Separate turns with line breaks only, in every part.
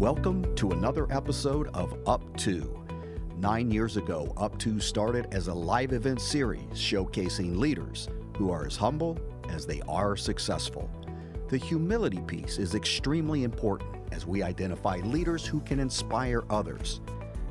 Welcome to another episode of Up To. Nine years ago, Up To started as a live event series showcasing leaders who are as humble as they are successful. The humility piece is extremely important as we identify leaders who can inspire others.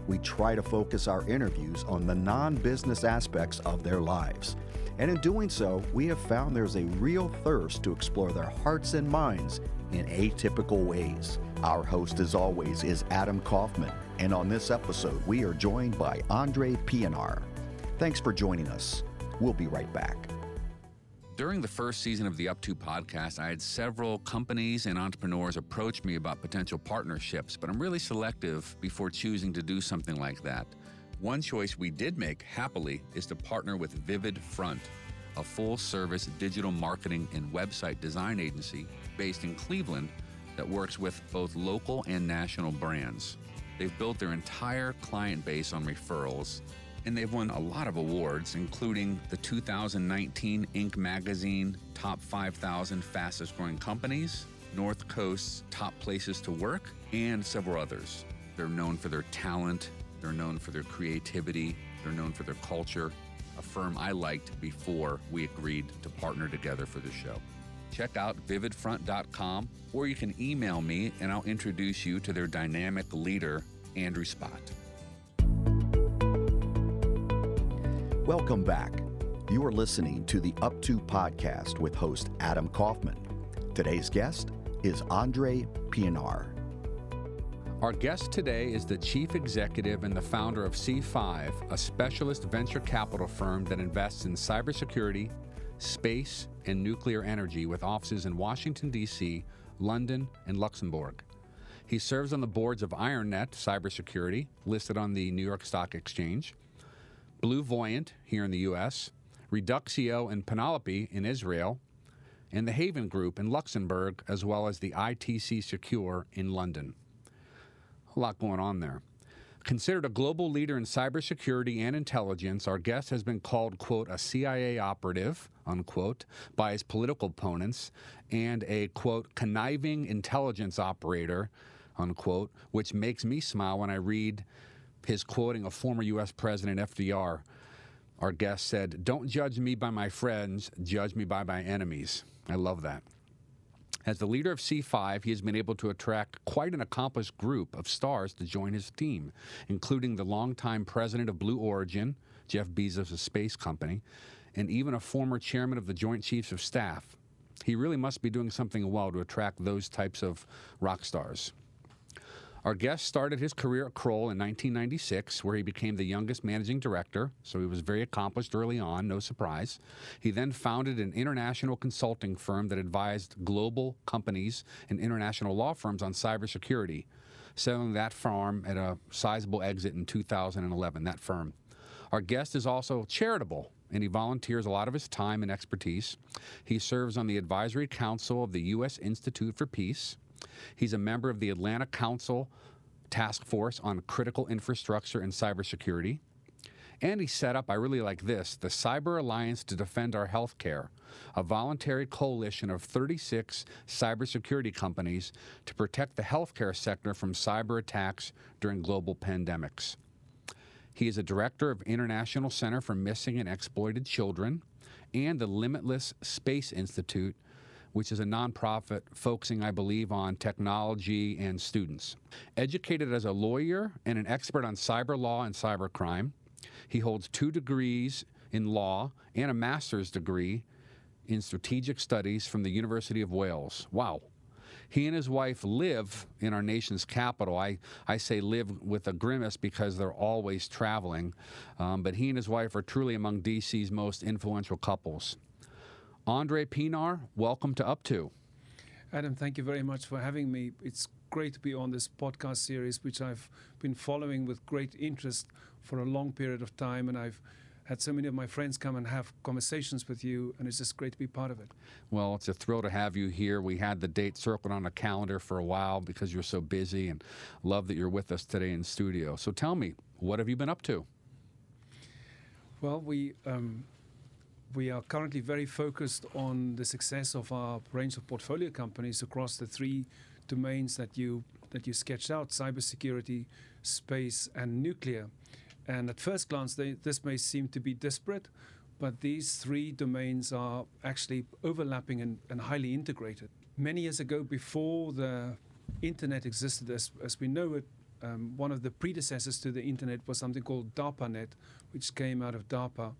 We try to focus our interviews on the non business aspects of their lives. And in doing so, we have found there's a real thirst to explore their hearts and minds in atypical ways. Our host, as always, is Adam Kaufman, and on this episode, we are joined by Andre Pienaar. Thanks for joining us. We'll be right back.
During the first season of the Up To podcast, I had several companies and entrepreneurs approach me about potential partnerships, but I'm really selective before choosing to do something like that. One choice we did make happily is to partner with Vivid Front, a full service digital marketing and website design agency based in Cleveland that works with both local and national brands. They've built their entire client base on referrals, and they've won a lot of awards, including the 2019 Inc. magazine Top 5,000 Fastest Growing Companies, North Coast's Top Places to Work, and several others. They're known for their talent, they're known for their creativity, they're known for their culture, a firm I liked before we agreed to partner together for the show. Check out vividfront.com or you can email me and I'll introduce you to their dynamic leader, Andrew Spott.
Welcome back. You are listening to the Up To podcast with host Adam Kaufman. Today's guest is Andre Pienaar.
Our guest today is the chief executive and the founder of C5, a specialist venture capital firm that invests in cybersecurity, space, and nuclear energy with offices in Washington, D.C., London, and Luxembourg. He serves on the boards of IronNet Cybersecurity, listed on the New York Stock Exchange, BlueVoyant here in the U.S., Reduxio and Penelope in Israel, and the Haven Group in Luxembourg, as well as the ITC Secure in London. A lot going on there. Considered a global leader in cybersecurity and intelligence, our guest has been called, quote, a CIA operative, unquote, by his political opponents, and a, quote, conniving intelligence operator, unquote, which makes me smile when I read his quoting of former U.S. President FDR. Our guest said, Don't judge me by my friends, judge me by my enemies. I love that. As the leader of C5, he has been able to attract quite an accomplished group of stars to join his team, including the longtime president of Blue Origin, Jeff Bezos' space company, and even a former chairman of the Joint Chiefs of Staff. He really must be doing something well to attract those types of rock stars. Our guest started his career at Kroll in 1996, where he became the youngest managing director, so he was very accomplished early on, no surprise. He then founded an international consulting firm that advised global companies and international law firms on cybersecurity, selling that firm at a sizable exit in 2011, that firm. Our guest is also charitable and he volunteers a lot of his time and expertise. He serves on the advisory council of the U.S. Institute for Peace. He's a member of the Atlantic Council Task Force on Critical Infrastructure and Cybersecurity. And he set up, I really like this, the Cyber Alliance to Defend Our Healthcare, a voluntary coalition of 36 cybersecurity companies to protect the healthcare sector from cyber attacks during global pandemics. He is a director of International Center for Missing and Exploited Children and the Limitless Space Institute, which is a nonprofit focusing, I believe, on technology and students. Educated as a lawyer and an expert on cyber law and cybercrime, he holds two degrees in law and a master's degree in strategic studies from the University of Wales. Wow. He and his wife live in our nation's capital. I, I say live with a grimace because they're always traveling, um, but he and his wife are truly among DC's most influential couples. Andre Pienaar, welcome to Up To.
Adam, thank you very much for having me. It's great to be on this podcast series, which I've been following with great interest for a long period of time, and I've had so many of my friends come and have conversations with you, and it's just great to be part of it.
Well, it's a thrill to have you here. We had the date circled on a calendar for a while because you're so busy, and love that you're with us today in studio. So tell me, what have you been up to?
Well, we um, we are currently very focused on the success of our range of portfolio companies across the three domains that you that you sketched out: cybersecurity, space, and nuclear. And at first glance, they, this may seem to be disparate, but these three domains are actually overlapping and, and highly integrated. Many years ago, before the internet existed as, as we know it, um, one of the predecessors to the internet was something called DARPANET, which came out of DARPA.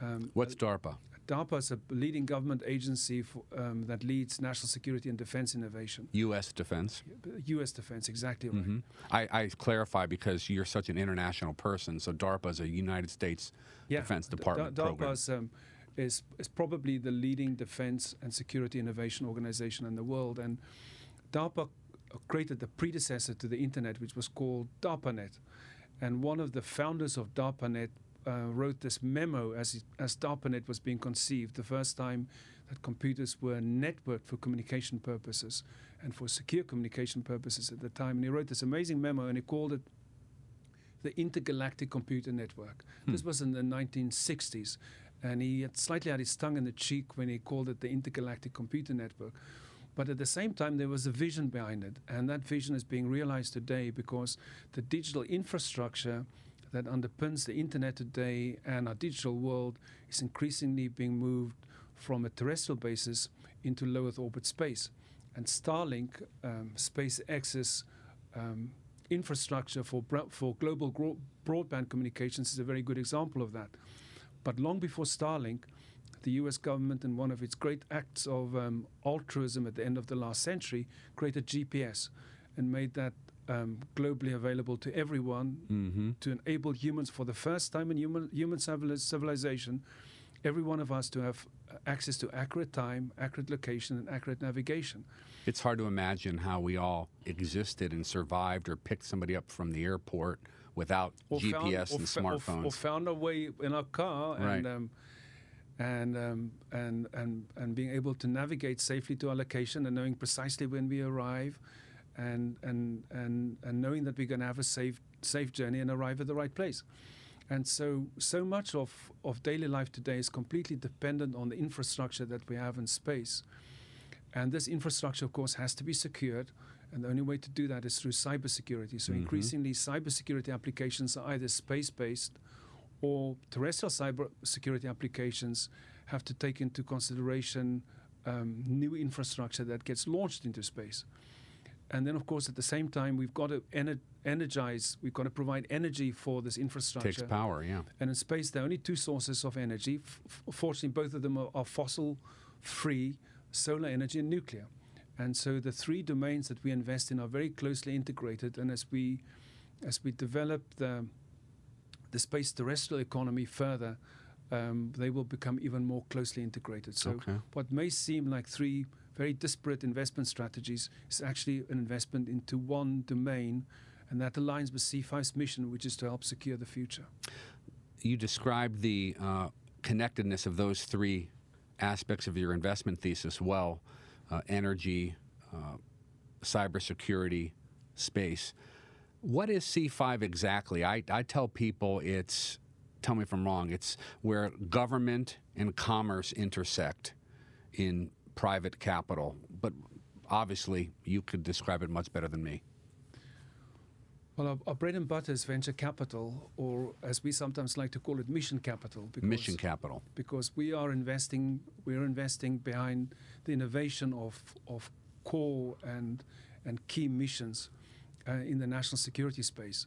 Um, What's DARPA?
DARPA is a leading government agency for, um, that leads national security and defense innovation.
U.S. defense.
U.S. defense, exactly right. Mm-hmm.
I, I, clarify because you're such an international person. So DARPA is a United States yeah, Defense Department
D-
program.
Um, is, is probably the leading defense and security innovation organization in the world. And DARPA created the predecessor to the internet, which was called DARPANET. And one of the founders of DARPANET uh, wrote this memo as, as DARPANET was being conceived, the first time that computers were networked for communication purposes and for secure communication purposes at the time. And he wrote this amazing memo and he called it the Intergalactic Computer Network. Hmm. This was in the 1960s. And he had slightly had his tongue in the cheek when he called it the Intergalactic Computer Network. But at the same time, there was a vision behind it. And that vision is being realized today because the digital infrastructure that underpins the internet today and our digital world is increasingly being moved from a terrestrial basis into low Earth orbit space. And Starlink, um, SpaceX's um, infrastructure for, for global gro- broadband communications, is a very good example of that. But long before Starlink, the US government, in one of its great acts of um, altruism at the end of the last century, created GPS and made that um, globally available to everyone mm-hmm. to enable humans for the first time in human, human civilization, every one of us to have access to accurate time, accurate location, and accurate navigation.
It's hard to imagine how we all existed and survived or picked somebody up from the airport without or GPS found, and smartphones.
Or, or, found a way in our car right. and. Um, and, um, and, and, and being able to navigate safely to our location and knowing precisely when we arrive and and and and knowing that we're going to have a safe safe journey and arrive at the right place. And so so much of of daily life today is completely dependent on the infrastructure that we have in space. And this infrastructure, of course, has to be secured. And the only way to do that is through cybersecurity. So mm-hmm. increasingly, cybersecurity applications are either space-based or terrestrial cybersecurity applications have to take into consideration um, new infrastructure that gets launched into space and then of course at the same time we've got to ener- energize we've got to provide energy for this infrastructure.
Takes power yeah.
And in space there are only two sources of energy. F- fortunately both of them are, are, fossil free solar energy and nuclear. And so the three domains that we invest in are very closely integrated. And as we as we develop the the space terrestrial economy further um, they will become even more closely integrated. So okay. what may seem like three very disparate investment strategies is actually an investment into one domain, and that aligns with C5's mission, which is to help secure the future.
You described the uh, connectedness of those three aspects of your investment thesis well uh, energy, uh, cybersecurity, space. What is C5 exactly? I, I tell people it's, tell me if I'm wrong, it's where government and commerce intersect in private capital, but obviously you could describe it much better than me.
Well, our, our, bread and butter is venture capital, or as we sometimes like to call it, mission capital.
Because, mission capital.
Because we are investing, we are investing behind the innovation of of core and and key missions uh, in the national security space,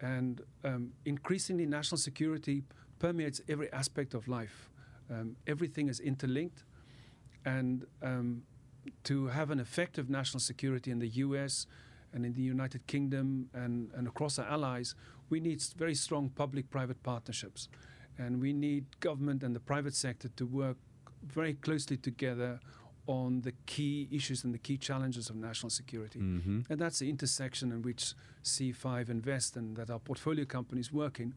and um, increasingly, national security permeates every aspect of life. Um, everything is interlinked and um, to have an effective national security in the US and in the United Kingdom and, and across our allies, we need very strong public private partnerships. And we need government and the private sector to work very closely together on the key issues and the key challenges of national security. Mm-hmm. And that's the intersection in which C5 invest and that our portfolio companies work in.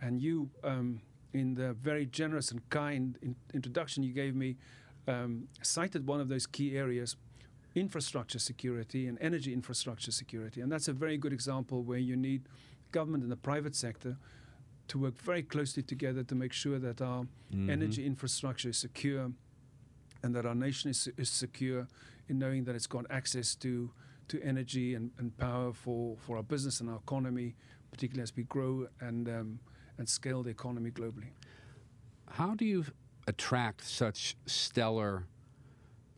And you, um, in the very generous and kind in- introduction you gave me, um, cited one of those key areas infrastructure security and energy infrastructure security. And that's a very good example where you need government and the private sector to work very closely together to make sure that our mm-hmm. energy infrastructure is secure and that our nation is, is secure in knowing that it's got access to to energy and, and power for, for our business and our economy, particularly as we grow and um, and scale the economy globally.
How do you attract such stellar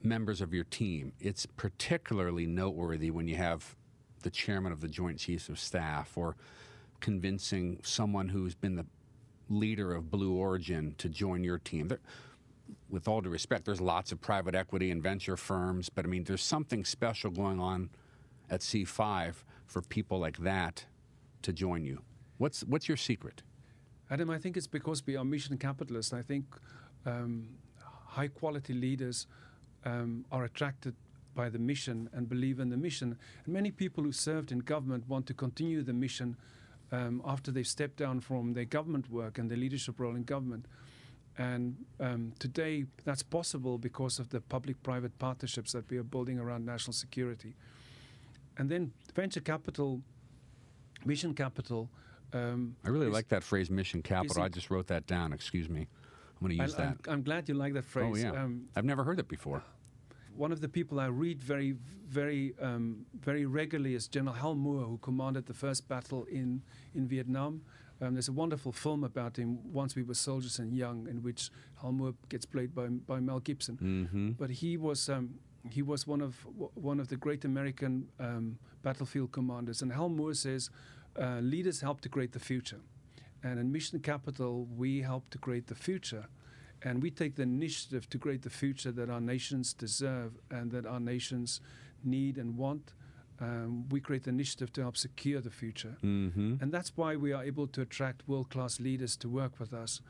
members of your team? It's particularly noteworthy when you have the chairman of the Joint Chiefs of Staff or convincing someone who's been the leader of Blue Origin to join your team. There, with all due respect, there's lots of private equity and venture firms, but I mean, there's something special going on at C5 for people like that to join you. What's what's your secret?
Adam, I think it's because we are mission capitalists. I think um, high quality leaders um, are attracted by the mission and believe in the mission. And many people who served in government want to continue the mission um, after they've stepped down from their government work and their leadership role in government. And um, today, that's possible because of the public private partnerships that we are building around national security. And then venture capital, mission capital. Um,
I really like that phrase, mission capital. I just wrote that down. Excuse me. I'm going to use
I,
that.
I'm, I'm, glad you like that phrase.
Oh, yeah. Um, I've never heard it before.
One of the people I read very, very, um, very regularly is General Hal Moore, who commanded the first battle in, in Vietnam. Um, there's a wonderful film about him, Once We Were Soldiers and Young, in which Hal Moore gets played by, by Mel Gibson.
Mm-hmm.
But he was um, he was one of one of the great American um, battlefield commanders. And Hal Moore says, uh, "Leaders help to create the future." And in Mission Capital, we help to create the future. And we take the initiative to create the future that our nations deserve and that our nations need and want um, we create the initiative to help secure the future.
Mm-hmm.
And that's why we are able to attract world class leaders to work with us.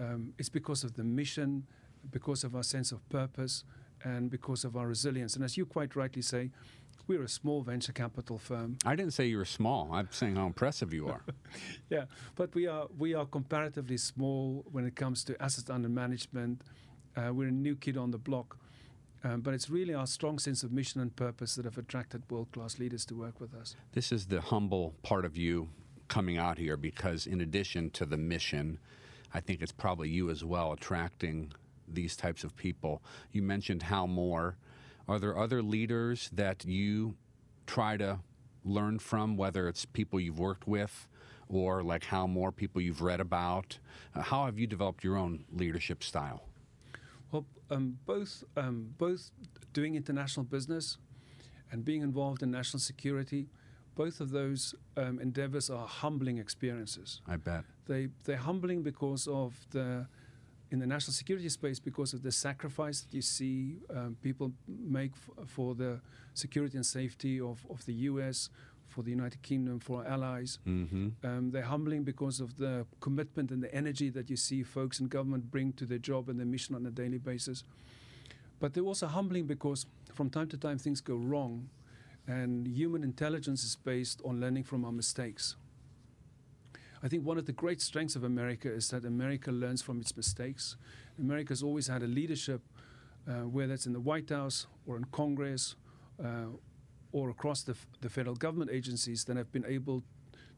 Um, it's because of the mission, because of our sense of purpose, and because of our resilience. And as you quite rightly say, we're a small venture capital firm.
I didn't say you were small. I'm saying how impressive you are.
yeah, but we are we are comparatively small when it comes to assets under management. Uh, we're a new kid on the block. Um, but it's really our strong sense of mission and purpose that have attracted world class leaders to work with us.
This is the humble part of you coming out here because, in addition to the mission, I think it's probably you as well attracting these types of people. You mentioned Hal Moore. Are there other leaders that you try to learn from, whether it's people you've worked with or like Hal Moore people you've read about? Uh, how have you developed your own leadership style?
Well, um, both um, both doing international business and being involved in national security, both of those um, endeavors are humbling experiences.
I bet
they they're humbling because of the in the national security space because of the sacrifice that you see um, people make f- for the security and safety of, of the U.S for the United Kingdom, for our allies.
Mm-hmm.
Um, they're humbling because of the commitment and the energy that you see folks in government bring to their job and their mission on a daily basis. But they're also humbling because from time to time things go wrong, and human intelligence is based on learning from our mistakes. I think one of the great strengths of America is that America learns from its mistakes. America has always had a leadership, uh, whether it's in the White House or in Congress uh, or across the, the federal government agencies that have been able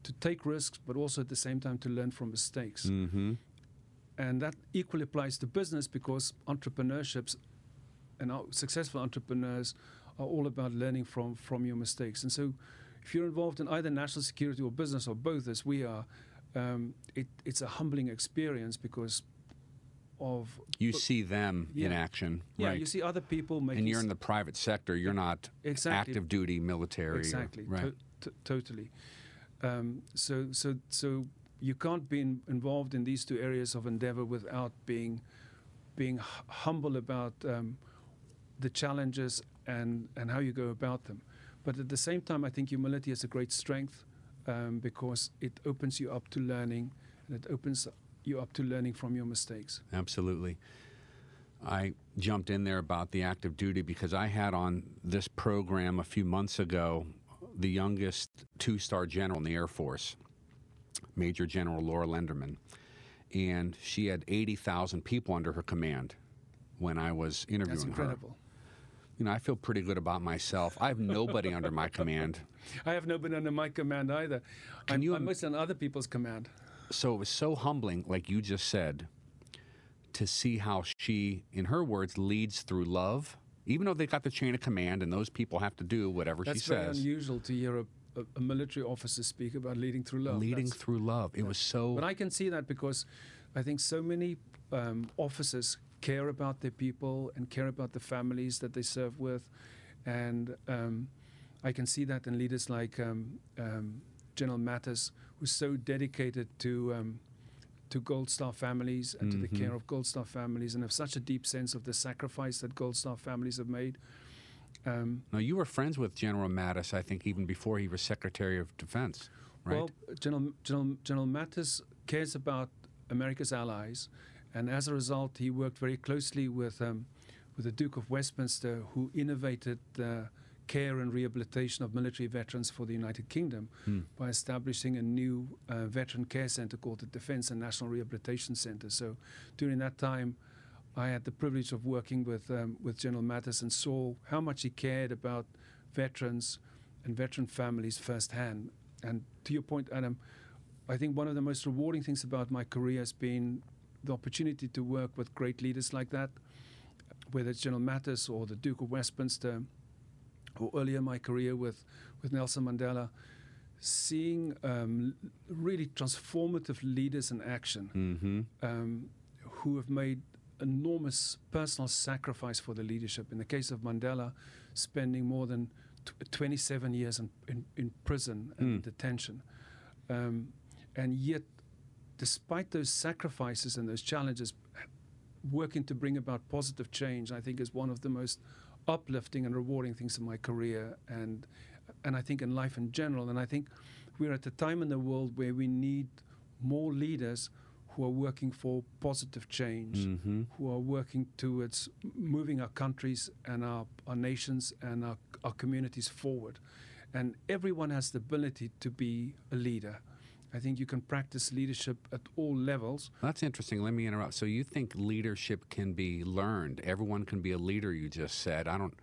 to take risks, but also at the same time to learn from mistakes.
Mm-hmm.
And that equally applies to business because entrepreneurships and successful entrepreneurs are all about learning from, from your mistakes. And so, if you're involved in either national security or business or both, as we are, um, it, it's a humbling experience because of
you see them
yeah.
in action.
Yeah,
right.
you see other people making.
And you're in the private sector. You're not
exactly.
active duty military.
Exactly.
Or, right.
To- t- totally. Um, so so so you can't be in, involved in these two areas of endeavor without being being h- humble about um, the challenges and and how you go about them. But at the same time, I think humility is a great strength um, because it opens you up to learning and it opens you up to learning from your mistakes.
Absolutely. I jumped in there about the active duty because I had on this program a few months ago the youngest two star general in the Air Force, Major General Laura Lenderman. And she had 80,000 people under her command when I was interviewing
That's incredible.
her. You know, I feel pretty good about myself. I have nobody under my command.
I have nobody under my command either.
Can
I'm,
you
I'm on other people's command.
so it was so humbling, like you just said, to see how she, in her words, leads through love, even though they got the chain of command and those people have to do whatever
That's
she
very
says.
unusual to hear a, a, a military officer speak about leading through love.
Leading
That's-
through love. It was so.
But I can see that because I think so many um, officers care about their people and care about the families that they serve with, and um, I can see that in leaders like um, um, General Mattis, who's so dedicated to. Um, to Gold Star families and to the
Mhm.
care of Gold Star families, and have such a deep sense of the sacrifice that Gold Star families have made. Um,
now, you were friends with General Mattis, I think, even before he was Secretary of Defense, right?
Well, General, General, General Mattis cares about America's allies, and as a result, he worked very closely with, um, with the Duke of Westminster, who innovated the care and rehabilitation of military veterans for the United Kingdom
Hmm.
by establishing a new uh, veteran care center called the Defense and National Rehabilitation Center. So during that time, I had the privilege of working with um, with General Mattis and saw how much he cared about veterans and veteran families firsthand. And to your point, Adam, I think one of the most rewarding things about my career has been the opportunity to work with great leaders like that, whether it's General Mattis or the Duke of Westminster, or earlier in my career with, with Nelson Mandela, seeing um, really transformative leaders in action
mm-hmm.
um, who have made enormous personal sacrifice for the leadership. In the case of Mandela, spending more than t- 27 years in, in, in prison and
Hmm.
detention. Um, and yet, despite those sacrifices and those challenges, working to bring about positive change, I think, is one of the most uplifting and rewarding things in my career and and I think in life in general. And I think we're at a time in the world where we need more leaders who are working for positive change,
Mm-hmm.
who are working towards moving our countries and our, our nations and our, our communities forward. And everyone has the ability to be a leader. I think you can practice leadership at all levels.
That's interesting. Let me interrupt. So you think leadership can be learned? Everyone can be a leader, you just said. I don't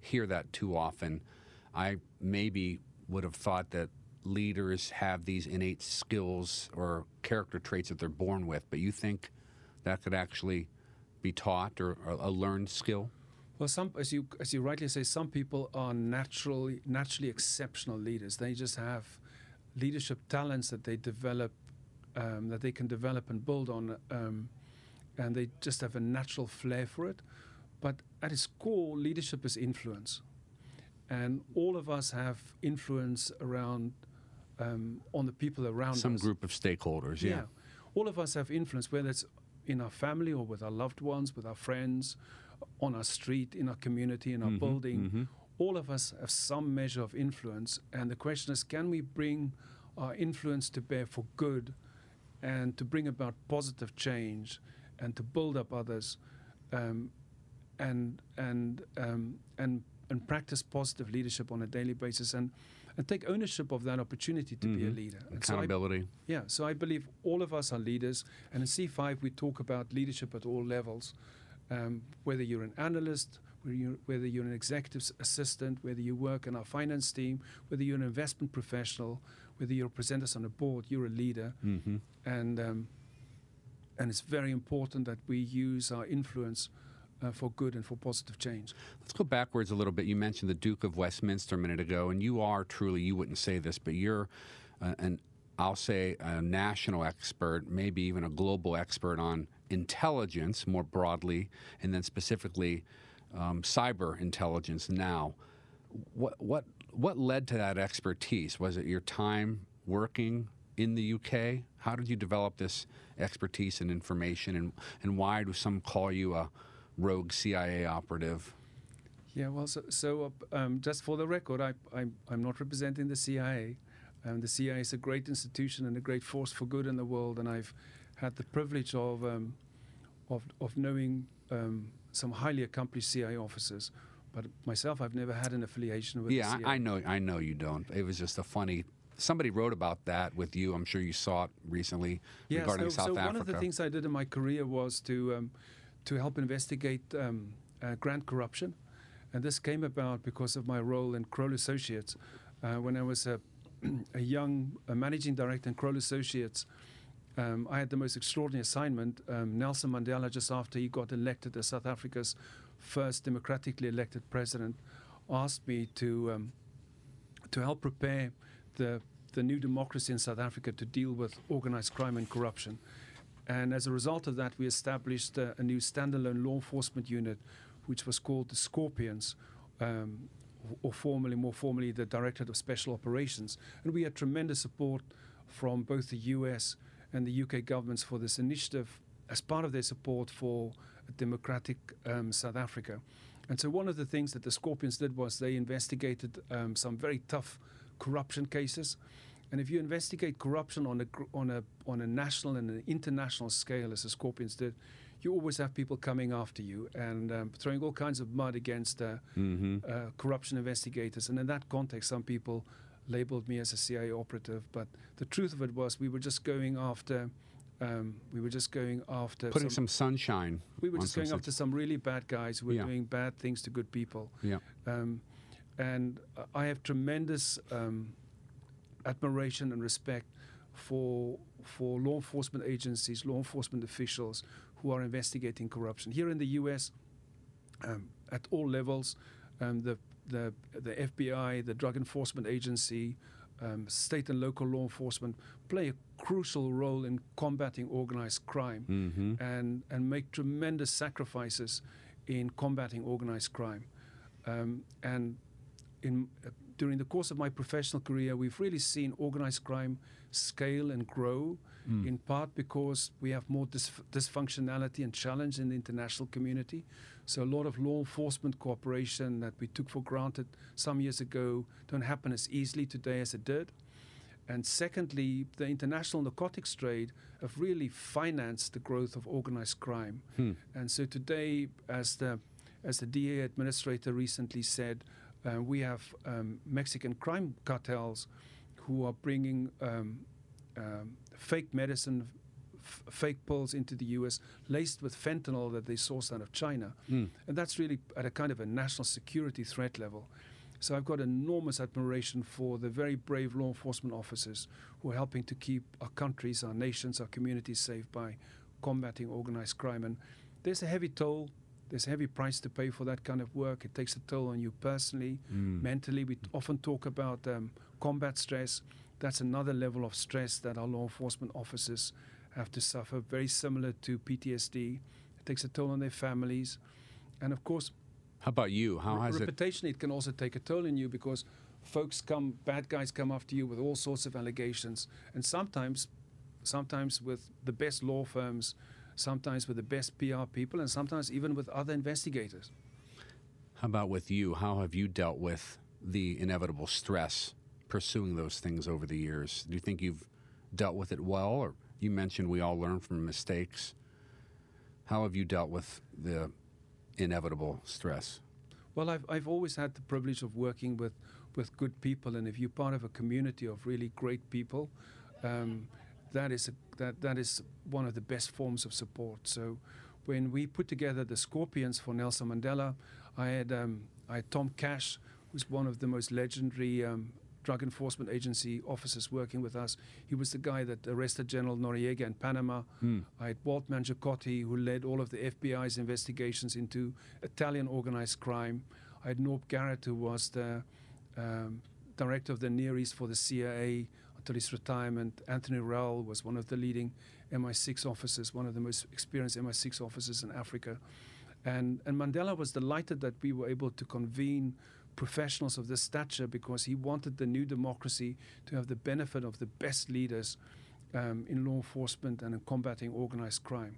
hear that too often. I maybe would have thought that leaders have these innate skills or character traits that they're born with, but you think that could actually be taught or, or a learned skill?
Well, some, as you as you rightly say, some people are naturally naturally exceptional leaders. They just have leadership talents that they develop, um, that they can develop and build on, um, and they just have a natural flair for it. But at its core, leadership is influence, and all of us have influence around um, on the people around
Some
us.
group of stakeholders, yeah.
All of us have influence, whether it's in our family or with our loved ones, with our friends, on our street, in our community, in our
Mhm,
building.
mhm.
All of us have some measure of influence. And the question is can we bring our influence to bear for good and to bring about positive change and to build up others um, and, and, um, and, and practice positive leadership on a daily basis and, and take ownership of that opportunity to be a
Mhm.
leader. And so I
Accountability.
yeah, so I believe all of us are leaders, and in C5 we talk about leadership at all levels. Um, whether you're an analyst, whether you're, whether you're an executive assistant, whether you work in our finance team, whether you're an investment professional, whether you represent us on a board, you're a leader,
Mm-hmm.
and um, and it's very important that we use our influence uh, for good and for positive change.
Let's go backwards a little bit. You mentioned the Duke of Westminster a minute ago, and you are truly, you wouldn't say this, but you're uh, an, I'll say, a national expert, maybe even a global expert on intelligence more broadly, and then specifically um, cyber intelligence now. What, what, what led to that expertise? Was it your time working in the UK? How did you develop this expertise and information, and, and why do some call you a rogue CIA operative?
Yeah, well, so, so uh, um, just for the record, I, I'm, I'm not representing the CIA. Um, the CIA is a great institution and a great force for good in the world, and I've had the privilege of um, of, of knowing um, some highly accomplished CIA officers. But myself, I've never had an affiliation with
yeah. I, know. I know you don't. It was just a funny. Somebody wrote about that with you. I'm sure you saw it recently
yeah,
regarding
so,
South
so
Africa.
one of the things I did in my career was to um, to help investigate um, uh, grand corruption, and this came about because of my role in Kroll Associates. Uh, when I was a, a young uh, managing director in Kroll Associates, um, I had the most extraordinary assignment. Um, Nelson Mandela, just after he got elected as South Africa's first democratically elected president, asked me to um, to help prepare the the new democracy in South Africa to deal with organized crime and corruption. And as a result of that, we established uh, a new standalone law enforcement unit, which was called the Scorpions, um, or formally, more formally, the Directorate of Special Operations. And we had tremendous support from both the US and the UK governments for this initiative as part of their support for democratic um, South Africa. And so, one of the things that the Scorpions did was they investigated um, some very tough corruption cases. And if you investigate corruption on a on a on a national and an international scale, as the Scorpions did, you always have people coming after you and um, throwing all kinds of mud against uh, mm-hmm. uh, corruption investigators. And in that context, some people labeled me as a CIA operative. But the truth of it was, we were just going after. Um, we were just going after
putting some, some sunshine.
We were just going after some really bad guys who were yeah. doing bad things to good people.
Yeah. Um,
and I have tremendous um, admiration and respect for for law enforcement agencies, law enforcement officials who are investigating corruption. Here in the U.S., um, at all levels, um, the, the, the FBI, the Drug Enforcement Agency, um, state and local law enforcement play a crucial role in combating organized crime mm-hmm. and, and make tremendous sacrifices in combating organized crime. Um, and in, uh, during the course of my professional career, we've really seen organized crime scale and grow, mm. in part because we have more dysfunctionality and challenge in the international community. So a lot of law enforcement cooperation that we took for granted some years ago don't happen as easily today as it did. And secondly, the international narcotics trade have really financed the growth of organized crime. Hmm. And so today, as the as the DEA administrator recently said, uh, we have um, Mexican crime cartels who are bringing um, um, fake medicine, f- fake pills into the US, laced with fentanyl that they source out of China. Mm. And that's really at a kind of a national security threat level. So I've got enormous admiration for the very brave law enforcement officers who are helping to keep our countries, our nations, our communities safe by combating organized crime. And there's a heavy toll there's a heavy price to pay for that kind of work. It takes a toll on you personally, mm. mentally. We often talk about um, combat stress. That's another level of stress that our law enforcement officers have to suffer, very similar to PTSD. It takes a toll on their families. And of course,
how about you? How has
reputationally, it? it can also take a toll on you because folks come, bad guys come after you with all sorts of allegations, and sometimes, sometimes with the best law firms, sometimes with the best PR people, and sometimes even with other investigators.
How about with you? How have you dealt with the inevitable stress pursuing those things over the years? Do you think you've dealt with it well? Or you mentioned we all learn from mistakes. How have you dealt with the inevitable stress?
Well, I've, I've always had the privilege of working with, with good people, and if you're part of a community of really great people, um, that is a, that that is one of the best forms of support. So when we put together the Scorpions for Nelson Mandela, I had um, I had Tom Cash, who's one of the most legendary um, drug enforcement agency officers working with us. He was the guy that arrested General Noriega in Panama. Hmm. I had Walt Mangiacotti, who led all of the FBI's investigations into Italian organized crime. I had Norb Garrett, who was the um, director of the Near East for the CIA until his retirement. Anthony Rell was one of the leading MI6 officers, one of the most experienced MI6 officers in Africa. And, and Mandela was delighted that we were able to convene professionals of this stature because he wanted the new democracy to have the benefit of the best leaders um, in law enforcement and in combating organized crime.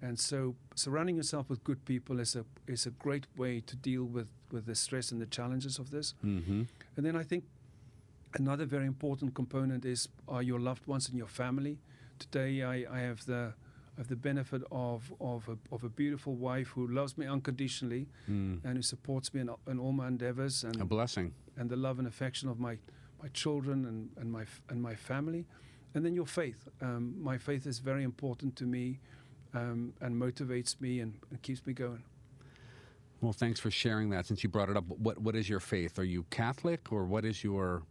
And so, surrounding yourself with good people is a is a great way to deal with, with the stress and the challenges of this. Mm-hmm. And then I think Another very important component is are your loved ones and your family. Today, I, I have the have the benefit of of a, of a beautiful wife who loves me unconditionally mm. and who supports me in, in all my endeavors and
a blessing
and the love and affection of my my children and, and my and my family, and then your faith. Um, my faith is very important to me um, and motivates me and, and keeps me going.
Well, thanks for sharing that. Since you brought it up, what what is your faith? Are you Catholic or what is your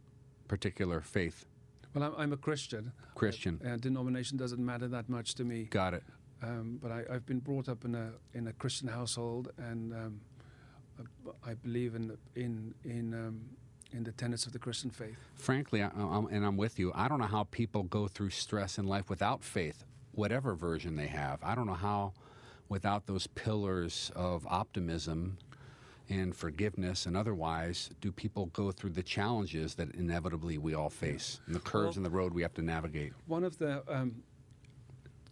particular faith?
Well, I'm, I'm a Christian.
Christian.
Uh, denomination doesn't matter that much to me.
Got it.
Um, but I, have been brought up in a in a Christian household, and um, I believe in in in um, in the tenets of the Christian faith.
Frankly, I, I'm, and I'm with you. I don't know how people go through stress in life without faith, whatever version they have. I don't know how, without those pillars of optimism and forgiveness and otherwise, do people go through the challenges that inevitably we all face and the curves
Well-
in the road we have to navigate.
One of the um,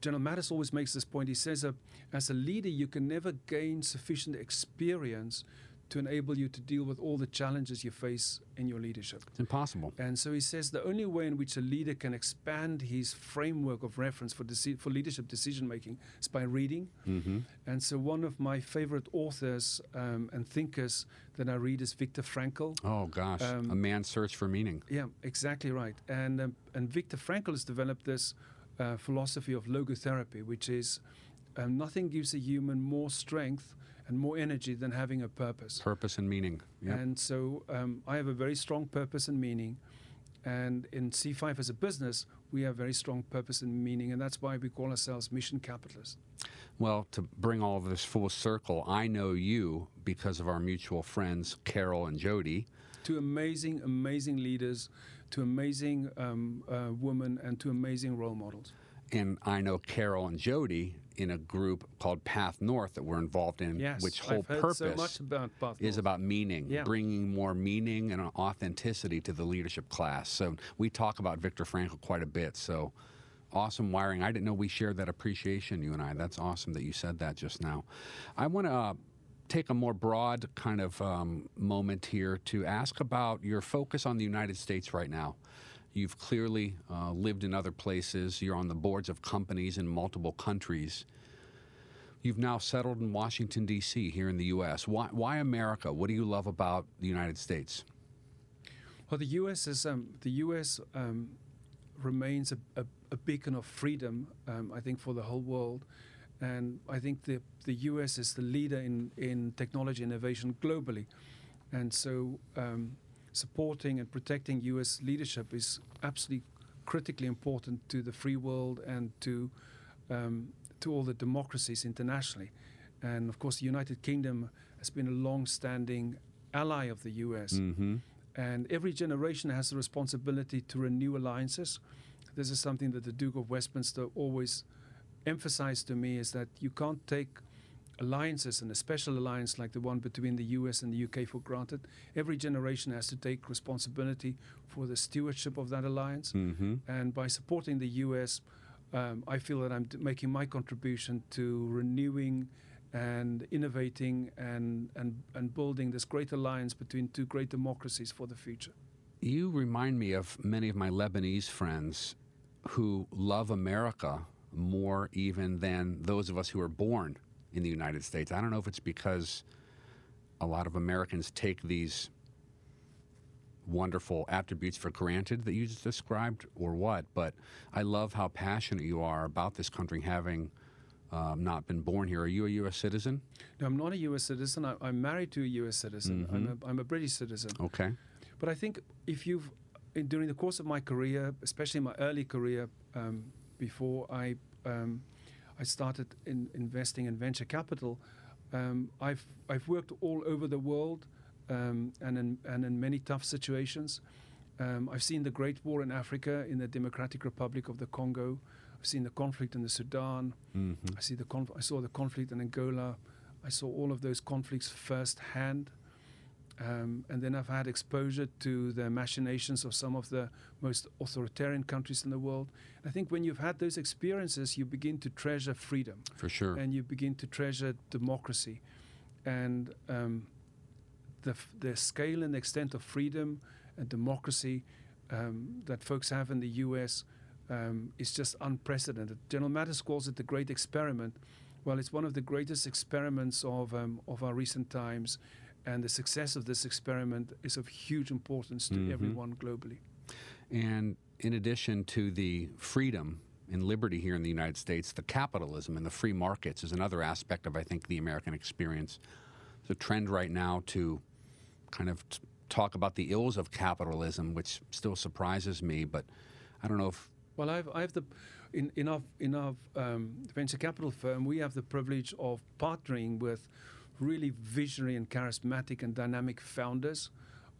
General Mattis always makes this point. He says, uh, as a leader, you can never gain sufficient experience to enable you to deal with all the challenges you face in your leadership.
It's impossible.
And so he says the only way in which a leader can expand his framework of reference for, deci- for leadership decision making is by reading.
hmm
And so one of my favorite authors um, and thinkers that I read is Viktor Frankl.
Oh gosh,
Um,
a man's search for meaning.
Yeah, exactly right. And um, and Viktor Frankl has developed this uh, philosophy of logotherapy, which is um, nothing gives a human more strength and more energy than having a purpose.
Purpose and meaning. Yeah.
And so um, I have a very strong purpose and meaning. And in C5 as a business, we have very strong purpose and meaning. And that's why we call ourselves mission capitalists.
Well, to bring all of this full circle, I know you because of our mutual friends, Carol and Jody.
Two amazing, amazing leaders, two amazing um, uh, women, and two amazing role models.
And I know Carol and Jody in a group called Path North that we're involved in,
Yes,
which whole purpose
so about
is about meaning,
Yeah.
bringing more meaning and authenticity to the leadership class. So we talk about Viktor Frankl quite a bit. So awesome wiring. I didn't know we shared that appreciation, you and I. That's awesome that you said that just now. I want to uh, take a more broad kind of um, moment here to ask about your focus on the United States right now. You've clearly uh, lived in other places. You're on the boards of companies in multiple countries. You've now settled in Washington, D.C., here in the U.S. Why, why America? What do you love about the United States?
Well, the U.S. is um, the U.S. Um, remains a, a, a beacon of freedom, um, I think, for the whole world, and I think the the U.S. is the leader in in technology innovation globally, and so um, supporting and protecting U.S. leadership is absolutely critically important to the free world and to um, to all the democracies internationally, and of course, the United Kingdom has been a long-standing ally of the U.S.
Mm-hmm.
And every generation has the responsibility to renew alliances. This is something that the Duke of Westminster always emphasized to me is that you can't take alliances and a special alliance like the one between the US and the UK for granted. Every generation has to take responsibility for the stewardship of that alliance.
Mm-hmm.
And by supporting the US, um, I feel that I'm making my contribution to renewing and innovating and, and, and building this great alliance between two great democracies for the future.
You remind me of many of my Lebanese friends who love America more even than those of us who are born in the United States. I don't know if it's because a lot of Americans take these wonderful attributes for granted that you just described or what, but I love how passionate you are about this country having um, not been born here. Are you a U.S. citizen?
No, I'm not a U.S. citizen. I, I'm married to a U.S. citizen. I'm, a, I'm a British citizen.
Okay.
But I think if you've, in, during the course of my career, especially my early career, um, before I, um, I started in investing in venture capital, um, I've, I've worked all over the world um, and, in, and in many tough situations. Um, I've seen the Great War in Africa, in the Democratic Republic of the Congo. I've seen the conflict in the Sudan.
Mm-hmm.
I see the conf- I saw the conflict in Angola. I saw all of those conflicts firsthand. Um, and then I've had exposure to the machinations of some of the most authoritarian countries in the world. I think when you've had those experiences, you begin to treasure freedom
For sure.
and you begin to treasure democracy. And um, the, the scale and extent of freedom and democracy um, that folks have in the US um, is just unprecedented. General Mattis calls it the great experiment. Well, it's one of the greatest experiments of, um, of our recent times. And the success of this experiment is of huge importance to
Mhm.
everyone globally.
And in addition to the freedom and liberty here in the United States, the capitalism and the free markets is another aspect of, I think, the American experience. The trend right now to kind of t- talk about the ills of capitalism, which still surprises me, but I don't know if.
Well, I've, I have the in in our in our um, venture capital firm, we have the privilege of partnering with really visionary and charismatic and dynamic founders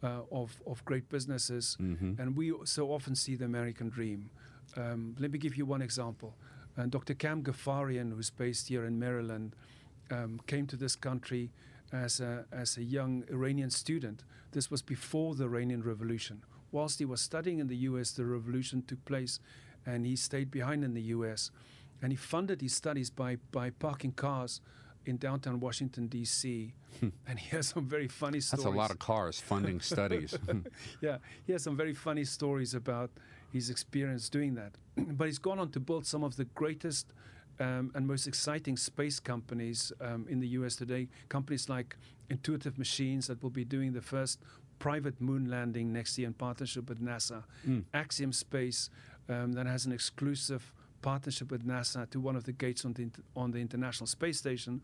uh, of, of great businesses.
Mm-hmm.
And we so often see the American dream. Um, let me give you one example. Uh, Dr. Kam Ghaffarian, who's based here in Maryland, um, came to this country as a, as a young Iranian student. This was before the Iranian Revolution. Whilst he was studying in the US, the revolution took place, and he stayed behind in the US. And he funded his studies by, by parking cars in downtown Washington, D.C. and he has some very funny stories.
Hmm. That's a lot of cars funding studies.
yeah, he has some very funny stories about his experience doing that. but he's gone on to build some of the greatest um, and most exciting space companies um, in the US today. Companies like Intuitive Machines that will be doing the first private moon landing next year in partnership with NASA.
Mm.
Axiom Space um, that has an exclusive partnership with NASA to one of the gates on the, on the International Space Station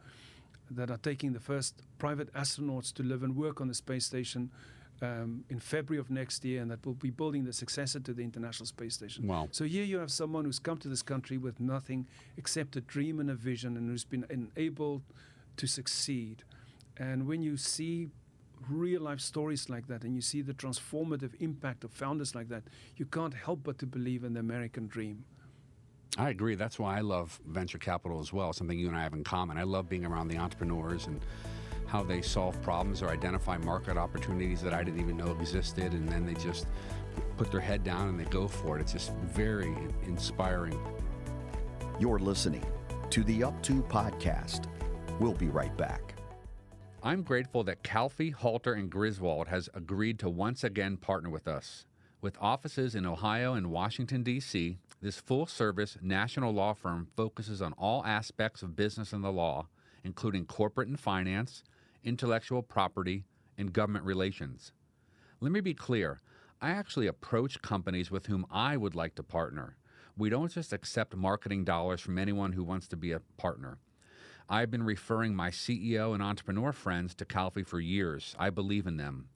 that are taking the first private astronauts to live and work on the space station um, in February of next year, and that will be building the successor to the International Space Station.
Wow.
So here you have someone who's come to this country with nothing except a dream and a vision, and who's been enabled to succeed. And when you see real life stories like that, and you see the transformative impact of founders like that, you can't help but to believe in the American dream.
I agree. That's why I love venture capital as well, something you and I have in common. I love being around the entrepreneurs and how they solve problems or identify market opportunities that I didn't even know existed, and then they just put their head down and they go for it. It's just very inspiring.
You're listening to the Up To podcast. We'll be right back.
I'm grateful that Calfee, Halter, and Griswold has agreed to once again partner with us. With offices in Ohio and Washington, D.C., this full service national law firm focuses on all aspects of business and the law, including corporate and finance, intellectual property, and government relations. Let me be clear I actually approach companies with whom I would like to partner. We don't just accept marketing dollars from anyone who wants to be a partner. I've been referring my CEO and entrepreneur friends to Calfee for years. I believe in them.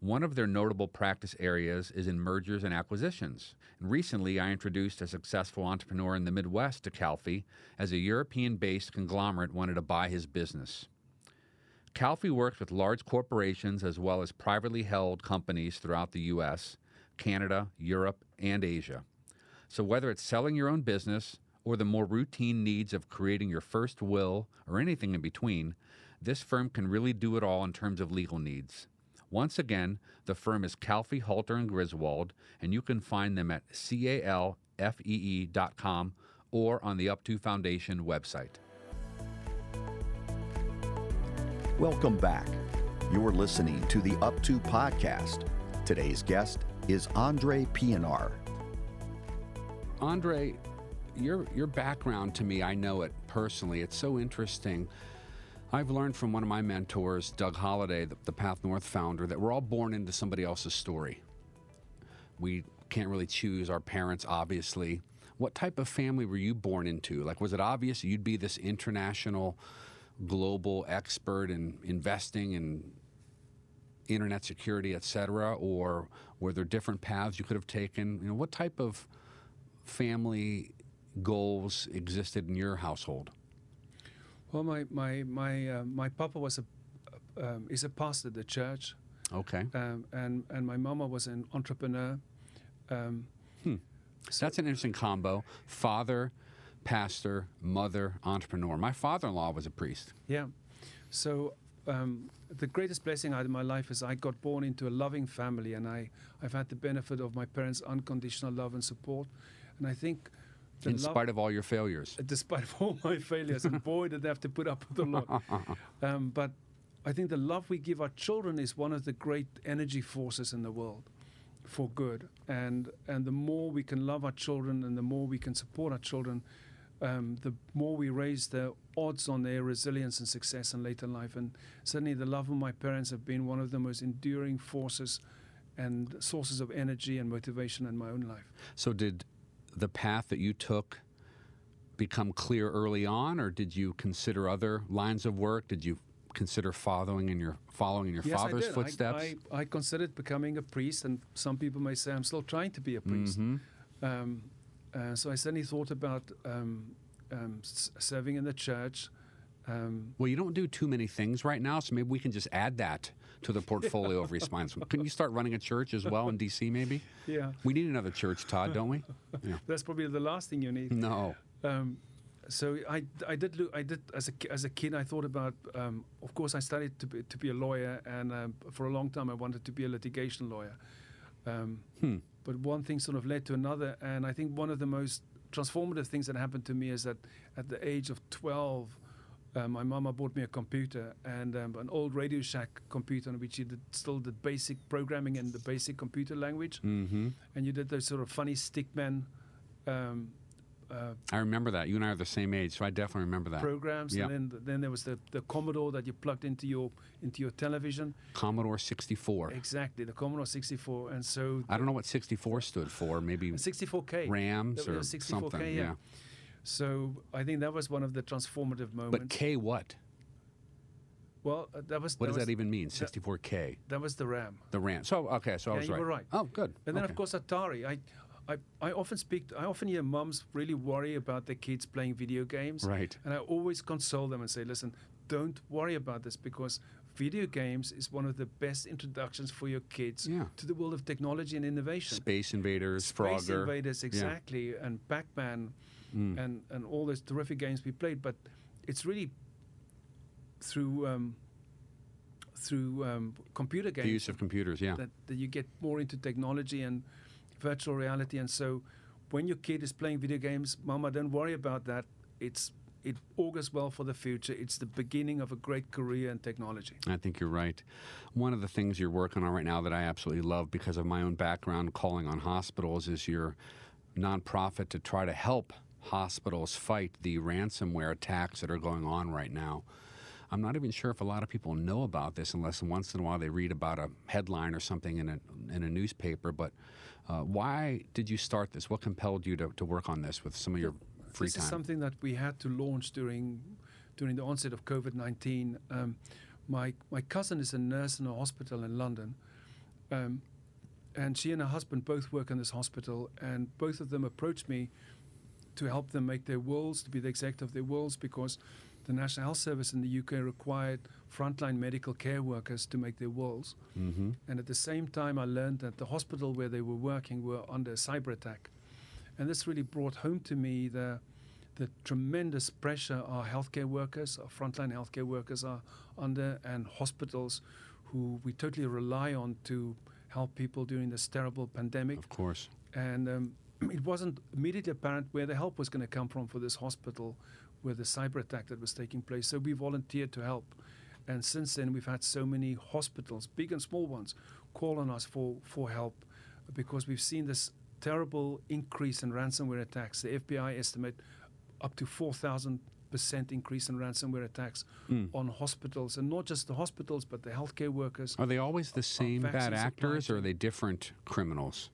One of their notable practice areas is in mergers and acquisitions. Recently, I introduced a successful entrepreneur in the Midwest to Calfee as a European based conglomerate wanted to buy his business. Calfee works with large corporations as well as privately held companies throughout the U.S., Canada, Europe, and Asia. So, whether it's selling your own business or the more routine needs of creating your first will or anything in between, this firm can really do it all in terms of legal needs. Once again, the firm is Calfee, Halter, and Griswold, and you can find them at calfee.com or on the Up2 Foundation website.
Welcome back. You're listening to the Up To podcast. Today's guest is Andre Pienaar.
Andre, your your background to me, I know it personally. It's so interesting. I've learned from one of my mentors, Doug Holladay, the, the Path North founder, that we're all born into somebody else's story. We can't really choose our parents, obviously. What type of family were you born into? Like, was it obvious you'd be this international, global expert in investing and internet security, et cetera? Or were there different paths you could have taken? You know, what type of family goals existed in your household?
Well, my my my uh, my papa was a um, is a pastor at the church,
Okay.
um, and and my mama was an entrepreneur. Um, so-
That's an interesting combo. Father, pastor, mother, entrepreneur. My father in law was a priest.
Yeah. So um, the greatest blessing out of my life is I got born into a loving family, and I I've had the benefit of my parents' unconditional love and support, and I think.
In
love-
spite of all your failures.
despite of all my failures, and boy, did they have to put up with a lot. Um, but I think the love we give our children is one of the great energy forces in the world for good. And and the more we can love our children, and the more we can support our children, um, the more we raise the odds on their resilience and success in later life. And certainly, the love of my parents have been one of the most enduring forces and sources of energy and motivation in my own life.
So, did the path that you took become clear early on, or did you consider other lines of work? Did you consider following in your following in your
Yes, I
father's.
I-
footsteps?
I, I, considered becoming a priest, and some people may say I'm still trying to be a priest.
Mhm.
Um, uh, so I certainly thought about um, um, s- serving in the church, Um,
Well, you don't do too many things right now, so maybe we can just add that to the portfolio of response. Couldn't you start running a church as well in DC, maybe?
yeah,
We need another church, Todd, don't we? Yeah.
that's probably the last thing you need.
No.
Um, so I, I did look I did as a as a kid I thought about um, of course I studied to be, to be a lawyer and um, for a long time I wanted to be a litigation lawyer um,
Hmm.
but one thing sort of led to another and I think one of the most transformative things that happened to me is that at the age of 12 uh, my mama bought me a computer and um, an old Radio Shack computer on which you did still did basic programming and the basic computer language
Mm-hmm.
and you did those sort of funny stickman um, uh,
I remember that. You and I are the same age, so I definitely remember that.
programs,
Yeah.
and then then there was the, the Commodore that you plugged into your into your television.
Commodore 64.
Exactly, the Commodore 64, and so
I don't know what 64 stood for. Maybe
64K.
Rams or
64K,
something.
yeah.
Yeah.
So I think that was one of the transformative moments.
But K what?
well, uh, that was
What
that
does
was,
that even mean? 64K.
That was the RAM.
The RAM. So okay, so I
Yeah,
was
you
right.
were right.
Oh, good.
And then
Okay.
of course Atari. I, I I often speak. I often hear mums really worry about their kids playing video games.
Right.
And I always console them and say, listen, don't worry about this because video games is one of the best introductions for your kids
Yeah.
to the world of technology and innovation.
Space Invaders,
Space
Frogger.
Space Invaders, exactly, and Pac-Man,
Mm.
and and all those terrific games we played. But it's really through um, through um, computer games
The use of computers, yeah.
that, that you get more into technology and virtual reality. And so when your kid is playing video games, mama, don't worry about that. It's it augurs well for the future. It's the beginning of a great career in technology.
I think you're right. One of the things you're working on right now that I absolutely love because of my own background calling on hospitals is your nonprofit to try to help hospitals fight the ransomware attacks that are going on right now. I'm not even sure if a lot of people know about this unless once in a while they read about a headline or something in a, in a newspaper. But uh, why did you start this? What compelled you to, to work on this with some of your free
this
time?
is something that we had to launch during during the onset of COVID nineteen. Um, my my cousin is a nurse in a hospital in London, um, and she and her husband both work in this hospital, and both of them approached me to help them make their wills, to be the executive of their wills, because the National Health Service in the UK required frontline medical care workers to make their wills.
mm-hmm.
And at the same time, I learned that the hospital where they were working were under a cyber attack. And this really brought home to me the, the tremendous pressure our healthcare workers, our frontline healthcare workers are under, and hospitals who we totally rely on to help people during this terrible pandemic.
Of course.
And um, it wasn't immediately apparent where the help was going to come from for this hospital with the cyber attack that was taking place. So we volunteered to help. And since then, we've had so many hospitals, big and small ones, call on us for, for help because we've seen this terrible increase in ransomware attacks. The FBI estimate up to 4,000 percent increase in ransomware attacks
Mm.
on hospitals, and not just the hospitals, but the healthcare workers.
Are they always the same bad actors, or are they different criminals?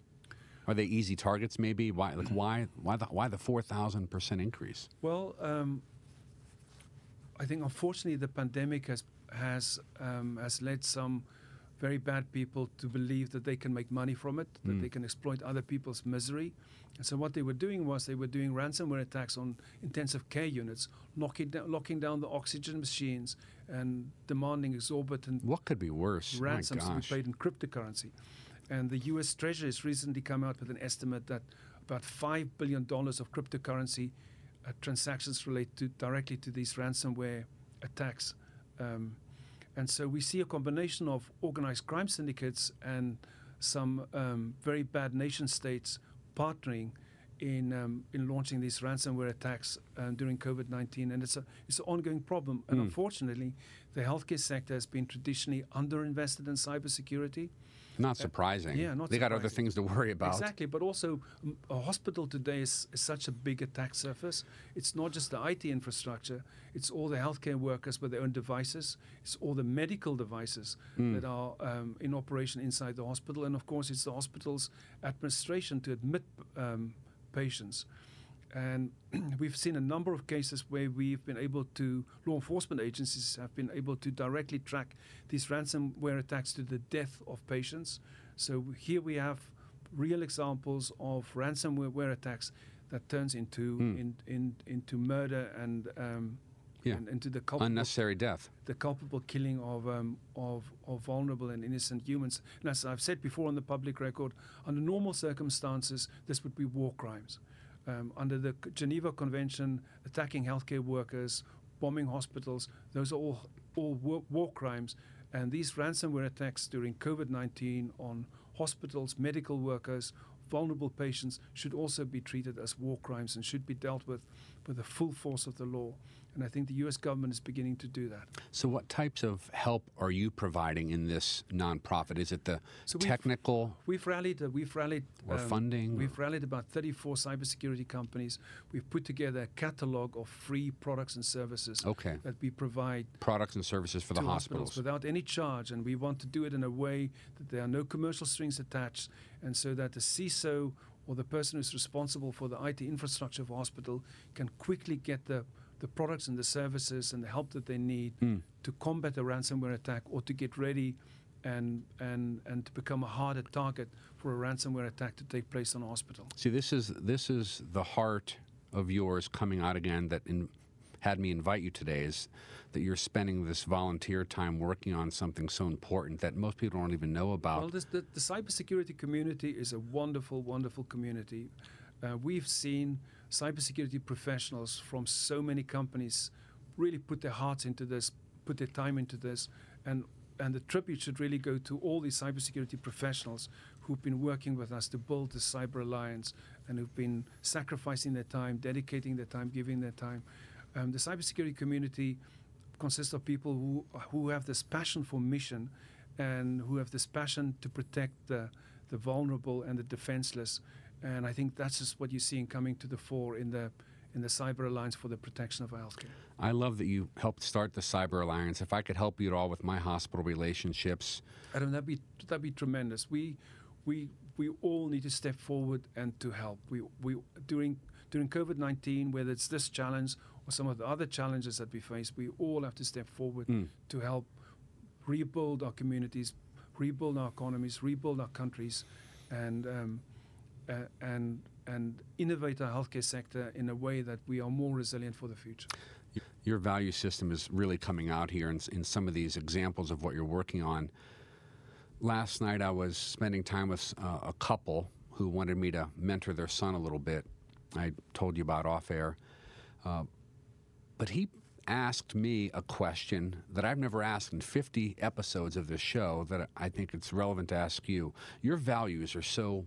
Are they easy targets? Maybe why? Like why? Why the why the four thousand percent increase?
Well, um, I think unfortunately the pandemic has has um, has led some very bad people to believe that they can make money from it, that
Mm.
they can exploit other people's misery. And so what they were doing was they were doing ransomware attacks on intensive care units, locking down, locking down the oxygen machines, and demanding exorbitant
What could be worse?
ransoms to be paid in cryptocurrency. And the U.S. Treasury has recently come out with an estimate that about five billion dollars of cryptocurrency uh, transactions relate to directly to these ransomware attacks. Um, and so we see a combination of organized crime syndicates and some um, very bad nation states partnering in um, in launching these ransomware attacks um, during COVID nineteen, and it's a it's an ongoing problem. And
Mm.
unfortunately, the healthcare sector has been traditionally underinvested in cybersecurity.
Not surprising.
yeah, not
They got other things to worry about.
Exactly, but also a hospital today is, is such a big attack surface. It's not just the IT infrastructure; it's all the healthcare workers with their own devices. It's all the medical devices
Mm.
that are um, in operation inside the hospital, and of course, it's the hospital's administration to admit um, patients. And we've seen a number of cases where we've been able to, law enforcement agencies have been able to directly track these ransomware attacks to the death of patients. So here we have real examples of ransomware attacks that turns into
Hmm.
in, in, into murder and um,
Yeah.
and into the culpable,
Unnecessary death.
the culpable killing of, um, of of vulnerable and innocent humans. And as I've said before on the public record, under normal circumstances, this would be war crimes. Um, under the Geneva Convention, attacking healthcare workers, bombing hospitals, those are all all war, war crimes. And these ransomware attacks during COVID 19 on hospitals, medical workers, vulnerable patients should also be treated as war crimes and should be dealt with with the full force of the law. And I think the US government is beginning to do that.
So, what types of help are you providing in this nonprofit? Is it the
So we've-
technical
We've rallied. Uh, we've rallied.
or
um,
funding?
We've rallied about 34 cybersecurity companies. We've put together a catalog of free products and services
okay,
that we provide
products and services for the
to
hospitals.
without any charge, and we want to do it in a way that there are no commercial strings attached, and so that the CISO or the person who's responsible for the IT infrastructure of a hospital can quickly get the the products and the services and the help that they need
Hmm.
to combat a ransomware attack or to get ready and and and to become a harder target for a ransomware attack to take place on a hospital.
See, this is this is the heart of yours coming out again that in, had me invite you today is that you're spending this volunteer time working on something so important that most people don't even know about.
Well, this, the, the cybersecurity community is a wonderful, wonderful community. Uh, we've seen cybersecurity professionals from so many companies really put their hearts into this, put their time into this, and and the tribute should really go to all these cybersecurity professionals who've been working with us to build the Cyber Alliance and who've been sacrificing their time, dedicating their time, giving their time. Um, the cybersecurity community consists of people who who have this passion for mission and who have this passion to protect the, the vulnerable and the defenseless. And I think that's just what you're seeing coming to the fore in the in the Cyber Alliance for the protection of healthcare.
I love that you helped start the Cyber Alliance. If I could help you at all with my hospital relationships,
Adam, that'd be that'd be tremendous. We we we all need to step forward and to help. We we during during COVID nineteen, whether it's this challenge or some of the other challenges that we face, we all have to step forward
Mm.
to help rebuild our communities, rebuild our economies, rebuild our countries, and um, uh, and and innovate our healthcare sector in a way that we are more resilient for the future.
your value system is really coming out here in, in some of these examples of what you're working on. Last night, I was spending time with uh, a couple who wanted me to mentor their son a little bit. I told you about off air. Uh, but he asked me a question that I've never asked in 50 episodes of this show that I think it's relevant to ask you. Your values are so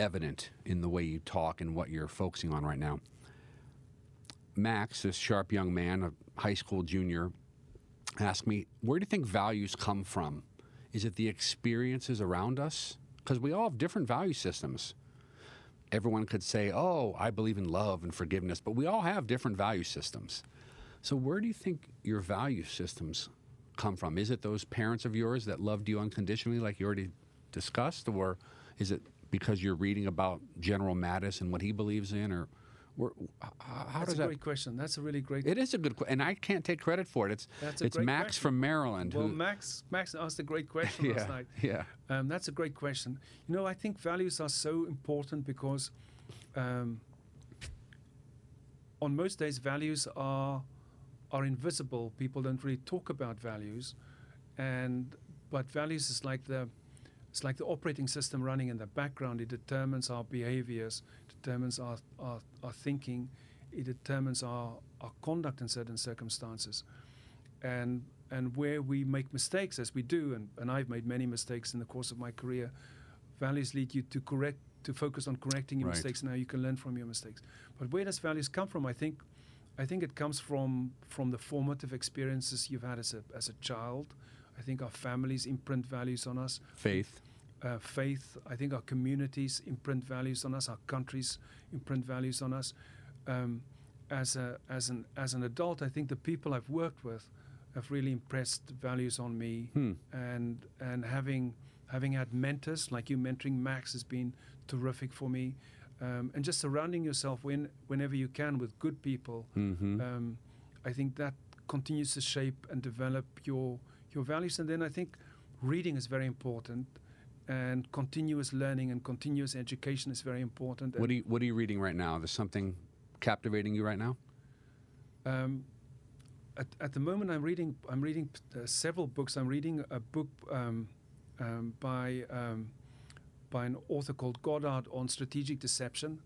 evident in the way you talk and what you're focusing on right now. Max, this sharp young man, a high school junior, asked me, Where do you think values come from? Is it the experiences around us? Because we all have different value systems. Everyone could say, Oh, I believe in love and forgiveness, but we all have different value systems. So, where do you think your value systems come from? Is it those parents of yours that loved you unconditionally, like you already discussed? Or is it because you're reading about General Mattis and what he believes in? Or h- how
That's
does
a
that
great question. That's a really great.
it is a good question, and I can't take credit for it. It's
That's a
it's
great
Max
question.
from Maryland.
well,
who,
Max Max asked a great question
yeah,
last night.
yeah,
Um, that's a great question. You know, I think values are so important because um, on most days, values are are invisible. People don't really talk about values, and but values is like the it's like the operating system running in the background. It determines our behaviors, determines our, our, our thinking, it determines our, our conduct in certain circumstances. And and where we make mistakes, as we do, and, and I've made many mistakes in the course of my career, values lead you to correct to focus on correcting your
Right.
mistakes. Now you can learn from your mistakes. But where does values come from? I think I think it comes from from the formative experiences you've had as a as a child. I think our families imprint values on us
faith.
uh, faith. I think our communities imprint values on us. Our countries imprint values on us. Um, as a as an as an adult, I think the people I've worked with have really impressed values on me.
Hmm.
And and having having had mentors like you, mentoring Max has been terrific for me. Um, and just surrounding yourself when whenever you can with good people
Mm-hmm.
um, I think that continues to shape and develop your your values. And then I think reading is very important, and continuous learning and continuous education is very important.
what are you What are you reading right now? There's something captivating you right now.
Um, at, at the moment, I'm reading. I'm reading uh, several books. I'm reading a book um, um, by um, by an author called Godson on strategic deception,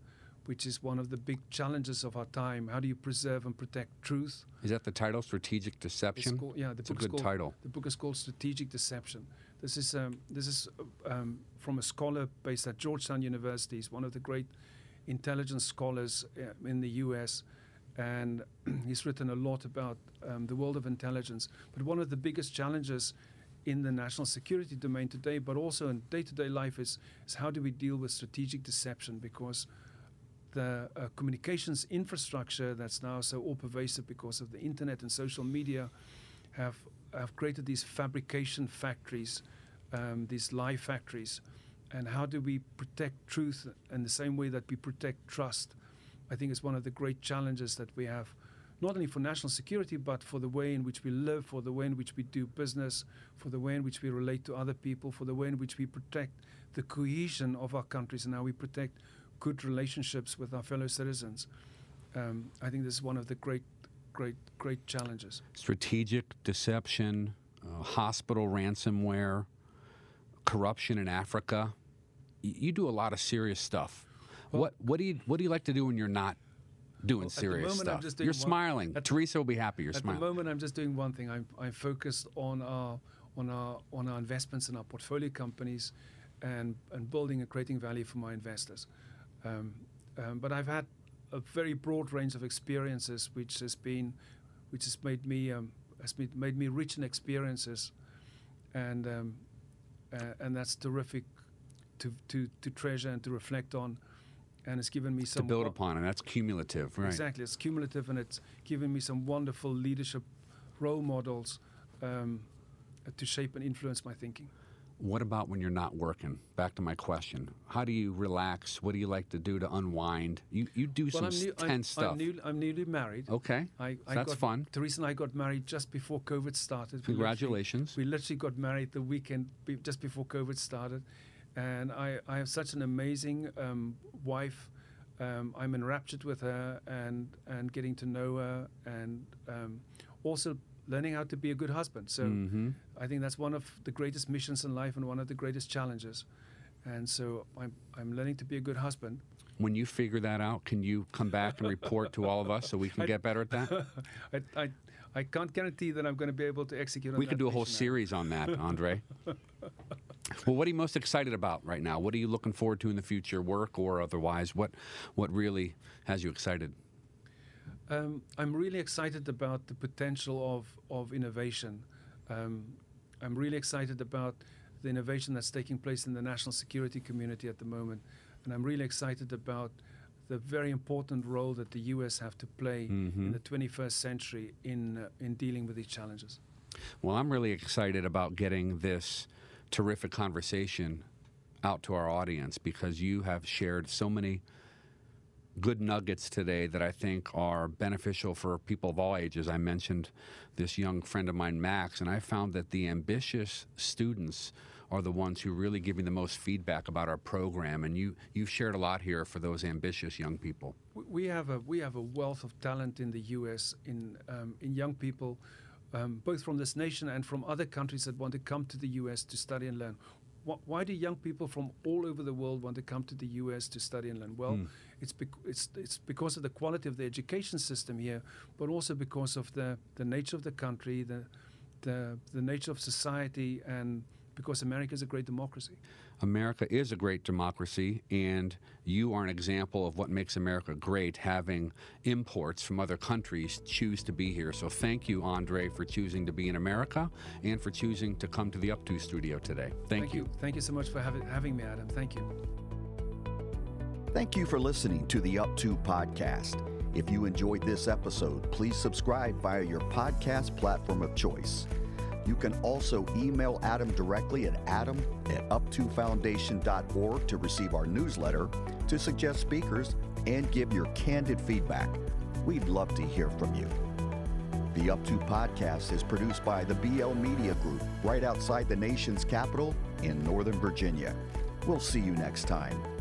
which is one of the big challenges of our time. How do you preserve and protect truth?
Is that the title, Strategic Deception?
Called, yeah, the
it's
book
a good
is called,
title.
The book is called Strategic Deception. This is um, this is um, from a scholar based at Georgetown University. He's one of the great intelligence scholars uh, in the U.S. and he's written a lot about um, the world of intelligence. But one of the biggest challenges in the national security domain today, but also in day-to-day life, is, is how do we deal with strategic deception? Because the uh, communications infrastructure that's now so all pervasive because of the internet and social media have have created these fabrication factories, um, these lie factories, and how do we protect truth in the same way that we protect trust? I think is one of the great challenges that we have, not only for national security, but for the way in which we live, for the way in which we do business, for the way in which we relate to other people, for the way in which we protect the cohesion of our countries and how we protect good relationships with our fellow citizens. Um, I think this is one of the great, great, great challenges.
Strategic deception, uh, hospital ransomware, corruption in Africa. Y- you do a lot of serious stuff.
Well-
what what do you what do you like to do when you're not doing
Well,
serious stuff? You're
one-
smiling. Teresa will be happy. You're
At
smiling.
At the moment, I'm just doing one thing. I'm, I'm focused on our on our on our investments in our portfolio companies, and and building and creating value for my investors. Um, um, but I've had a very broad range of experiences, which has been, which has made me um, has made, made me rich in experiences, and um, uh, and that's terrific to, to to treasure and to reflect on, and it's given me some
to
build
upon, and that's cumulative, right?
Exactly, it's cumulative and it's given me some wonderful leadership role models um, to shape and influence my thinking.
What about when you're not working? Back to my question. How do you relax? What do you like to do to unwind? You you do some
I'm, new, I'm,
tense stuff.
I'm, new, I'm newly married.
okay,
I, I
that's
got,
fun.
Teresa and I got married just before COVID started. We literally-
Congratulations.
We literally got married the weekend just before COVID started, and I, I have such an amazing um, wife. Um, I'm enraptured with her and and getting to know her, and um, also learning how to be a good husband. So
hmm
I think that's one of the greatest missions in life and one of the greatest challenges. And so I'm I'm learning to be a good husband.
When you figure that out, can you come back and report to all of us so we can
I-
get better at that?
I, I I can't guarantee that I'm going to be able to execute. on
We could do a whole
now.
series on that, Andre. well, what are you most excited about right now? What are you looking forward to in the future, work or otherwise? What what really has you excited?
Um, I'm really excited about the potential of, of innovation. Um, I'm really excited about the innovation that's taking place in the national security community at the moment. And I'm really excited about the very important role that the US have to play
Mhm.
in the 21st century in, uh, in dealing with these challenges.
Well, I'm really excited about getting this terrific conversation out to our audience because you have shared so many good nuggets today that I think are beneficial for people of all ages. I mentioned this young friend of mine, Max, and I found that the ambitious students are the ones who really give me the most feedback about our program. And you, you've shared a lot here for those ambitious young people.
We- have a we have a wealth of talent in the U.S. in um, in young people, um, both from this nation and from other countries that want to come to the U.S. to study and learn. Why do young people from all over the world want to come to the U.S. to study and learn? Well, it's bec- it's it's because of the quality of the education system here, but also because of the the nature of the country, the the the nature of society, and because America is a great democracy.
America is a great democracy, and you are an example of what makes America great, having imports from other countries choose to be here. So thank you, Andre, for choosing to be in America and for choosing to come to the Up To studio today. Thank, you.
Thank you so much for having me, Adam. Thank you.
Thank you for listening to the Up To podcast. If you enjoyed this episode, please subscribe via your podcast platform of choice. You can also email Adam directly at adam at up2foundation.org to receive our newsletter, to suggest speakers, and give your candid feedback. We'd love to hear from you. The Up To podcast is produced by the BL Media Group right outside the nation's capital in Northern Virginia. We'll see you next time.